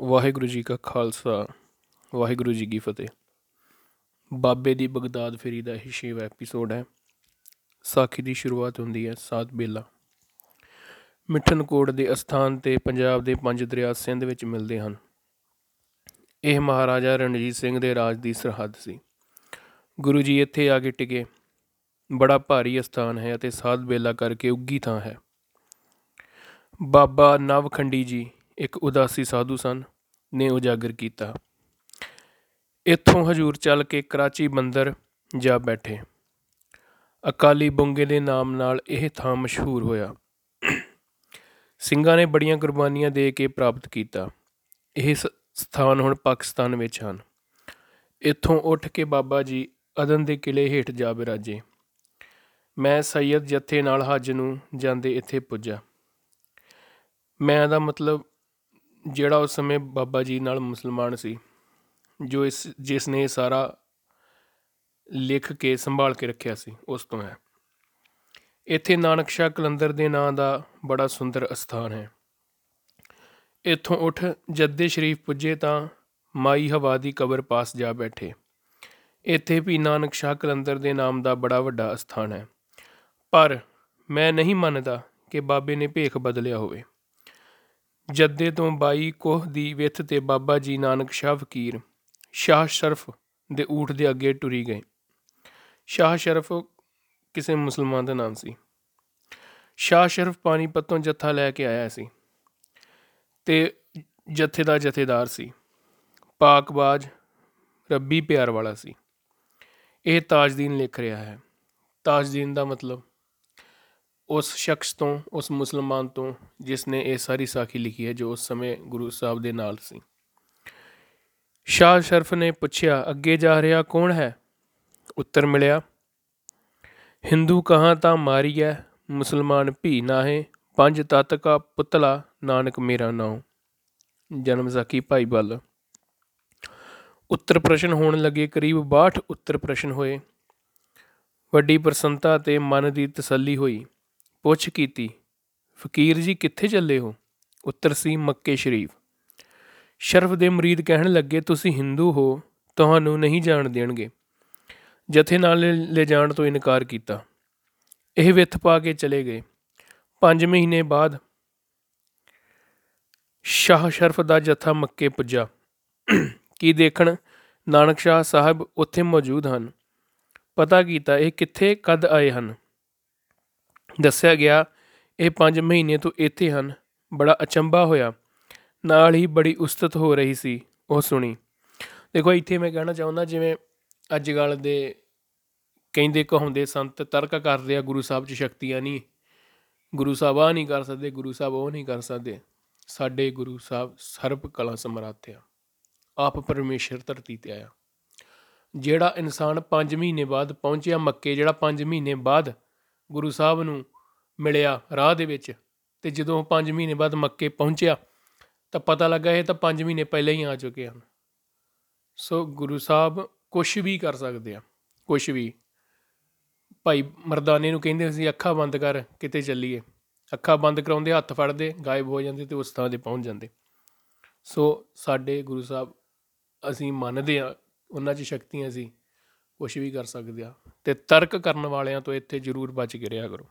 ਵਾਹਿਗੁਰੂ ਜੀ ਕਾ ਖਾਲਸਾ, ਵਾਹਿਗੁਰੂ ਜੀ ਕੀ ਫਤਿਹ। ਬਾਬੇ ਦੀ ਬਗਦਾਦ ਫੇਰੀ ਦਾ ਇਹ ਛੇਵਾਂ ਐਪੀਸੋਡ ਹੈ। ਸਾਖੀ ਦੀ ਸ਼ੁਰੂਆਤ ਹੁੰਦੀ ਹੈ ਸਾਤ ਬੇਲਾ। ਮਿੱਠਨਕੋਟ ਦੇ ਅਸਥਾਨ ਤੇ ਪੰਜਾਬ ਦੇ ਪੰਜ ਦਰਿਆ ਸਿੰਧ ਵਿੱਚ ਮਿਲਦੇ ਹਨ। ਇਹ ਮਹਾਰਾਜਾ ਰਣਜੀਤ ਸਿੰਘ ਦੇ ਰਾਜ ਦੀ ਸਰਹੱਦ ਸੀ। ਗੁਰੂ ਜੀ ਇੱਥੇ ਆ ਕੇ ਟਿਕੇ। ਬੜਾ ਭਾਰੀ ਅਸਥਾਨ ਹੈ ਅਤੇ ਸਾਧ ਬੇਲਾ ਕਰਕੇ ਉੱਗੀ ਥਾਂ ਹੈ। ਬਾਬਾ ਨਵਖੰਡੀ ਜੀ ਇੱਕ ਉਦਾਸੀ ਸਾਧੂ ਸਨ, ਨੇ ਉਜਾਗਰ ਕੀਤਾ। ਇੱਥੋਂ ਹਜੂਰ ਚੱਲ ਕੇ ਕਰਾਚੀ ਬੰਦਰ ਜਾ ਬੈਠੇ। ਅਕਾਲੀ ਬੁੰਗੇ ਦੇ ਨਾਮ ਨਾਲ ਇਹ ਥਾਂ ਮਸ਼ਹੂਰ ਹੋਇਆ। ਸਿੰਘਾਂ ਨੇ ਬੜੀਆਂ ਕੁਰਬਾਨੀਆਂ ਦੇ ਕੇ ਪ੍ਰਾਪਤ ਕੀਤਾ। ਇਹ ਸ- ਸਥਾਨ ਹੁਣ ਪਾਕਿਸਤਾਨ ਵਿੱਚ ਹਨ। ਇੱਥੋਂ ਉੱਠ ਕੇ ਬਾਬਾ ਜੀ ਅਦਨ ਦੇ ਕਿਲੇ ਹੇਠ ਜਾ ਬਿਰਾਜੇ। ਮੈਂ ਸੈਯਦ ਜੱਥੇ ਨਾਲ ਹੱਜ ਨੂੰ ਜਾਂਦੇ ਇੱਥੇ ਪੁੱਜਾ। ਮੈਂ ਦਾ ਮਤਲਬ ਜਿਹੜਾ ਉਸ ਸਮੇਂ ਬਾਬਾ ਜੀ ਨਾਲ ਮੁਸਲਮਾਨ ਸੀ, ਜੋ ਇਸ, ਜਿਸ ਨੇ ਇਹ ਸਾਰਾ ਲਿਖ ਕੇ ਸੰਭਾਲ ਕੇ ਰੱਖਿਆ ਸੀ, ਉਸ ਤੋਂ ਹੈ। ਇੱਥੇ ਨਾਨਕ ਸ਼ਾਹ ਕਲੰਦਰ ਦੇ ਨਾਂ ਦਾ ਬੜਾ ਸੁੰਦਰ ਅਸਥਾਨ ਹੈ। ਇੱਥੋਂ ਉੱਠ ਜੱਦੇ ਸ਼ਰੀਫ ਪੁੱਜੇ ਤਾਂ ਮਾਈ ਹਵਾ ਦੀ ਕਬਰ ਪਾਸ ਜਾ ਬੈਠੇ। ਇੱਥੇ ਵੀ ਨਾਨਕ ਸ਼ਾਹ ਕਲੰਦਰ ਦੇ ਨਾਮ ਦਾ ਬੜਾ ਵੱਡਾ ਅਸਥਾਨ ਹੈ। ਪਰ ਮੈਂ ਨਹੀਂ ਮੰਨਦਾ ਕਿ ਬਾਬੇ ਨੇ ਭੇਖ ਬਦਲਿਆ ਹੋਵੇ। ਜੱਦੇ ਤੋਂ ਬਾਈ ਕੋਹ ਦੀ ਵਿੱਥ ਤੇ ਬਾਬਾ ਜੀ ਨਾਨਕ ਸ਼ਾਹ ਫਕੀਰ ਸ਼ਾਹ ਸ਼ਰਫ ਦੇ ਊਠ ਦੇ ਅੱਗੇ ਟੁਰੀ ਗਏ। ਸ਼ਾਹ ਸ਼ਰਫ ਕਿਸੇ ਮੁਸਲਮਾਨ ਦਾ ਨਾਮ ਸੀ। ਸ਼ਾਹ ਸ਼ਰਫ ਪਾਣੀਪਤ ਤੋਂ ਜੱਥਾ ਲੈ ਕੇ ਆਇਆ ਸੀ ਤੇ ਜੱਥੇ ਦਾ ਜਥੇਦਾਰ ਸੀ। ਪਾਕਬਾਜ ਰੱਬੀ ਪਿਆਰ ਵਾਲਾ ਸੀ। ਇਹ ਤਾਜਦੀਨ ਲਿਖ ਰਿਹਾ ਹੈ। ਤਾਜਦੀਨ ਦਾ ਮਤਲਬ ਉਸ ਸ਼ਖਸ ਤੋਂ, ਉਸ ਮੁਸਲਮਾਨ ਤੋਂ, ਜਿਸ ਨੇ ਇਹ ਸਾਰੀ ਸਾਖੀ ਲਿਖੀ ਹੈ ਜੋ ਉਸ ਸਮੇਂ ਗੁਰੂ ਸਾਹਿਬ ਦੇ ਨਾਲ ਸੀ। ਸ਼ਾਹ ਸ਼ਰਫ ਨੇ ਪੁੱਛਿਆ, ਅੱਗੇ ਜਾ ਰਿਹਾ ਕੌਣ ਹੈ? ਉੱਤਰ ਮਿਲਿਆ, ਹਿੰਦੂ ਕਹਾਂ ਤਾਂ ਮਾਰੀਐ ਮੁਸਲਮਾਨ ਭੀ ਨਾਹੇ, ਪੰਜ ਤਤ ਕਾ ਪੁਤਲਾ, ਨਾਨਕ ਮੇਰਾ ਨਾਉ। ਜਨਮ ਸਾਖੀ ਭਾਈ ਬੱਲ। ਉੱਤਰ ਪ੍ਰਸ਼ਨ ਹੋਣ ਲੱਗੇ, ਕਰੀਬ 62 ਉੱਤਰ ਪ੍ਰਸ਼ਨ ਹੋਏ। ਵੱਡੀ ਪ੍ਰਸੰਨਤਾ ਤੇ ਮਨ ਦੀ ਤਸੱਲੀ ਹੋਈ। ਪੁੱਛ ਕੀਤੀ, ਫਕੀਰ ਜੀ ਕਿੱਥੇ ਚੱਲੇ ਹੋ? ਉੱਤਰ ਸੀ ਮੱਕੇ ਸ਼ਰੀਫ। ਸ਼ਰਫ ਦੇ ਮੁਰੀਦ ਕਹਿਣ ਲੱਗੇ, ਤੁਸੀਂ ਹਿੰਦੂ ਹੋ, ਤੁਹਾਨੂੰ ਨਹੀਂ ਜਾਣ ਦੇਣਗੇ। ਜਥੇ ਨਾਲ ਲੈ- ਲੈ ਜਾਣ ਤੋਂ ਇਨਕਾਰ ਕੀਤਾ। ਇਹ ਵਿੱਥ ਪਾ ਕੇ ਚਲੇ ਗਏ। 5 ਮਹੀਨੇ ਬਾਅਦ ਸ਼ਾਹ ਸ਼ਰਫ ਦਾ ਜਥਾ ਮੱਕੇ ਪੁੱਜਾ। ਕੀ ਦੇਖਣ, ਨਾਨਕ ਸ਼ਾਹ ਸਾਹਿਬ ਉੱਥੇ ਮੌਜੂਦ ਹਨ। ਪਤਾ ਕੀਤਾ ਇਹ ਕਿੱਥੇ ਕਦ ਆਏ ਹਨ। ਦੱਸਿਆ ਗਿਆ, ਇਹ 5 ਮਹੀਨੇ ਤੋਂ ਇੱਥੇ ਹਨ, ਬੜਾ ਅਚੰਭਾ ਹੋਇਆ। ਨਾਲ ਹੀ ਬੜੀ ਉਸਤਤ ਹੋ ਰਹੀ ਸੀ, ਉਹ ਸੁਣੀ। ਦੇਖੋ, ਇੱਥੇ ਮੈਂ ਕਹਿਣਾ ਚਾਹੁੰਦਾ, ਜਿਵੇਂ ਅੱਜ ਕੱਲ੍ਹ ਦੇ ਕਹਿੰਦੇ ਕਹਾਉਂਦੇ ਸੰਤ, ਤਰਕ ਕਰਦੇ ਆ, ਗੁਰੂ ਸਾਹਿਬ 'ਚ ਸ਼ਕਤੀਆਂ ਨਹੀਂ। ਗੁਰੂ ਸਾਹਿਬ ਆ ਨਹੀਂ ਕਰ ਸਕਦੇ, ਗੁਰੂ ਸਾਹਿਬ ਉਹ ਨਹੀਂ ਕਰ ਸਕਦੇ। ਸਾਡੇ ਗੁਰੂ ਸਾਹਿਬ ਸਰਬ ਕਲਾ ਸਮਰੱਥ ਆ। ਆਪ ਪਰਮੇਸ਼ਰ ਧਰਤੀ ਤੇ ਆਇਆ। ਜਿਹੜਾ ਇਨਸਾਨ 5 ਮਹੀਨੇ ਬਾਅਦ ਪਹੁੰਚਿਆ, ਮੱਕੇ, ਜਿਹੜਾ 5 ਮਹੀਨੇ ਬਾਅਦ ਗੁਰੂ ਸਾਹਿਬ ਨੂੰ ਮਿਲਿਆ ਰਾਹ ਦੇ ਵਿੱਚ ਤੇ ਜਦੋਂ 5 ਮਹੀਨੇ ਬਾਅਦ ਮੱਕੇ ਪਹੁੰਚਿਆ ਤਾਂ ਪਤਾ ਲੱਗਾ ਇਹ ਤਾਂ 5 ਮਹੀਨੇ ਪਹਿਲਾਂ ਹੀ ਆ ਚੁੱਕੇ ਹਨ। ਸੋ ਗੁਰੂ ਸਾਹਿਬ ਕੁਝ ਵੀ ਕਰ ਸਕਦੇ ਆ ਕੁਝ ਵੀ। ਭਾਈ ਮਰਦਾਨੇ ਨੂੰ ਕਹਿੰਦੇ ਸੀ, ਅੱਖਾਂ ਬੰਦ ਕਰ, ਕਿਤੇ ਚੱਲੀਏ। ਅੱਖਾਂ ਬੰਦ ਕਰਾਉਂਦੇ, ਹੱਥ ਫੜਦੇ, ਗਾਇਬ ਹੋ ਜਾਂਦੇ ਤੇ ਉਸ ਥਾਂ ਤੇ ਪਹੁੰਚ ਜਾਂਦੇ। ਸੋ ਸਾਡੇ ਗੁਰੂ ਸਾਹਿਬ ਅਸੀਂ ਮੰਨਦੇ ਆ, ਉਹਨਾਂ 'ਚ ਸ਼ਕਤੀਆਂ ਸੀ ਕੁਝ ਵੀ ਕਰ ਸਕਦੇ ਆ। ਤੇ ਤਰਕ ਕਰਨ ਵਾਲਿਆਂ ਤੋਂ ਇੱਥੇ ਜ਼ਰੂਰ ਬਚ ਕੇ ਰਿਹਾ ਕਰੋ।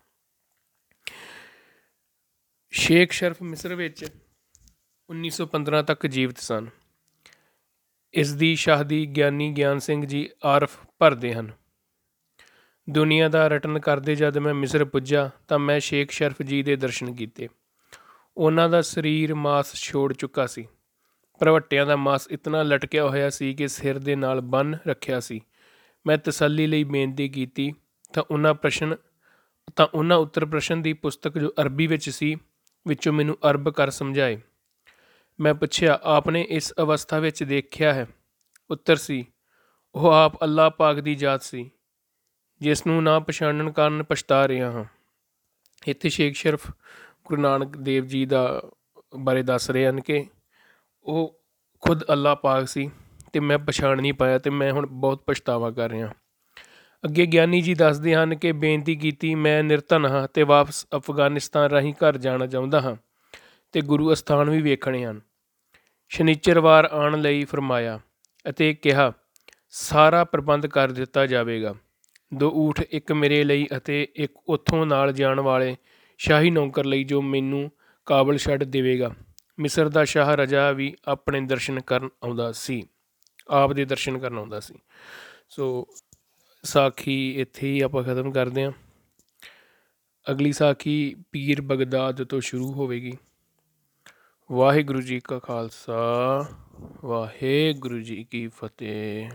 ਸ਼ੇਖ ਸ਼ਰਫ ਮਿਸਰ ਵਿੱਚ 1915 ਤੱਕ ਜੀਵਤ ਸਨ। ਇਸ ਦੀ ਸ਼ਾਹਦੀ ਗਿਆਨੀ ਗਿਆਨ ਸਿੰਘ ਜੀ ਆਰਫ ਭਰਦੇ ਹਨ। ਦੁਨੀਆ ਦਾ ਰਟਨ ਕਰਦੇ ਜਦ ਮੈਂ ਮਿਸਰ ਪੁੱਜਾ ਤਾਂ ਮੈਂ ਸ਼ੇਖ ਸ਼ਰਫ ਜੀ ਦੇ ਦਰਸ਼ਨ ਕੀਤੇ। ਉਹਨਾਂ ਦਾ ਸਰੀਰ ਮਾਸ ਛੋੜ ਚੁੱਕਾ ਸੀ। ਪ੍ਰਵੱਟਿਆਂ ਦਾ ਮਾਸ ਇਤਨਾ ਲਟਕਿਆ ਹੋਇਆ ਸੀ ਕਿ ਸਿਰ ਦੇ ਨਾਲ ਬੰਨ ਰੱਖਿਆ ਸੀ। ਮੈਂ ਤਸੱਲੀ ਲਈ ਬੇਨਤੀ ਕੀਤੀ, ਤਾਂ ਉਹਨਾਂ ਪ੍ਰਸ਼ਨ, ਤਾਂ ਉਹਨਾਂ ਉੱਤਰ ਪ੍ਰਸ਼ਨ ਦੀ ਪੁਸਤਕ ਜੋ ਅਰਬੀ ਵਿੱਚ ਸੀ, ਵਿੱਚੋਂ ਮੈਨੂੰ ਅਰਬ ਕਰ ਸਮਝਾਏ। ਮੈਂ ਪੁੱਛਿਆ, ਆਪਨੇ ਇਸ ਅਵਸਥਾ ਵਿੱਚ ਦੇਖਿਆ ਹੈ? ਉੱਤਰ ਸੀ, ਉਹ ਆਪ ਅੱਲਾਹ ਪਾਕ ਦੀ ਜਾਤ ਸੀ, ਜਿਸ ਨੂੰ ਨਾ ਪਛਾਣਨ ਕਾਰਨ ਪਛਤਾ ਰਿਹਾ ਹਾਂ। ਇੱਥੇ ਸ਼ੇਖ ਸ਼ਰਫ ਗੁਰੂ ਨਾਨਕ ਦੇਵ ਜੀ ਦਾ ਬਾਰੇ ਦੱਸ ਰਹੇ ਹਨ ਕਿ ਉਹ ਖੁਦ ਅੱਲਾਹ ਪਾਕ ਸੀ। ਤੇ ਮੈਂ ਪਛਾਣ ਨਹੀਂ ਪਾਇਆ ਤੇ ਮੈਂ ਹੁਣ ਬਹੁਤ ਪਛਤਾਵਾ ਕਰ ਰਿਹਾ। ਅੱਗੇ ਗਿਆਨੀ ਜੀ ਦੱਸਦੇ ਹਨ ਕਿ ਬੇਨਤੀ ਕੀਤੀ, ਮੈਂ ਨਿਰਧਨ ਹਾਂ ਤੇ ਵਾਪਸ ਅਫਗਾਨਿਸਤਾਨ ਰਾਹੀਂ ਘਰ ਜਾਣਾ ਚਾਹੁੰਦਾ ਹਾਂ ਤੇ ਗੁਰੂ ਅਸਥਾਨ ਵੀ ਵੇਖਣੇ ਹਨ। ਸ਼ਨੀਚਰਵਾਰ ਆਉਣ ਲਈ ਫਰਮਾਇਆ ਅਤੇ ਕਿਹਾ, ਸਾਰਾ ਪ੍ਰਬੰਧ ਕਰ ਦਿੱਤਾ ਜਾਵੇਗਾ। ਦੋ ਊਠ ਇੱਕ ਮੇਰੇ ਲਈ ਅਤੇ ਇੱਕ ਉੱਥੋਂ ਨਾਲ ਜਾਣ ਵਾਲੇ ਸ਼ਾਹੀ ਨੌਕਰ ਲਈ ਜੋ ਮੈਨੂੰ ਕਾਬਲ ਛੱਡ ਦੇਵੇਗਾ। ਮਿਸਰ ਦਾ ਸ਼ਾਹ ਰਜਾ ਵੀ ਆਪਣੇ ਦਰਸ਼ਨ ਕਰਨ ਆਉਂਦਾ ਸੀ। ਆਪ ਦੇ ਦਰਸ਼ਨ ਕਰਨ ਆਉਂਦਾ ਸੀ। ਸੋ ਸਾਖੀ ਇੱਥੇ ਹੀ ਆਪਾਂ ਖਤਮ ਕਰਦੇ ਹਾਂ। ਅਗਲੀ ਸਾਖੀ ਪੀਰ ਬਗਦਾਦ ਤੋਂ ਸ਼ੁਰੂ ਹੋਵੇਗੀ। ਵਾਹਿਗੁਰੂ ਜੀ ਕਾ ਖਾਲਸਾ, ਵਾਹਿਗੁਰੂ ਜੀ ਕੀ ਫਤਿਹ।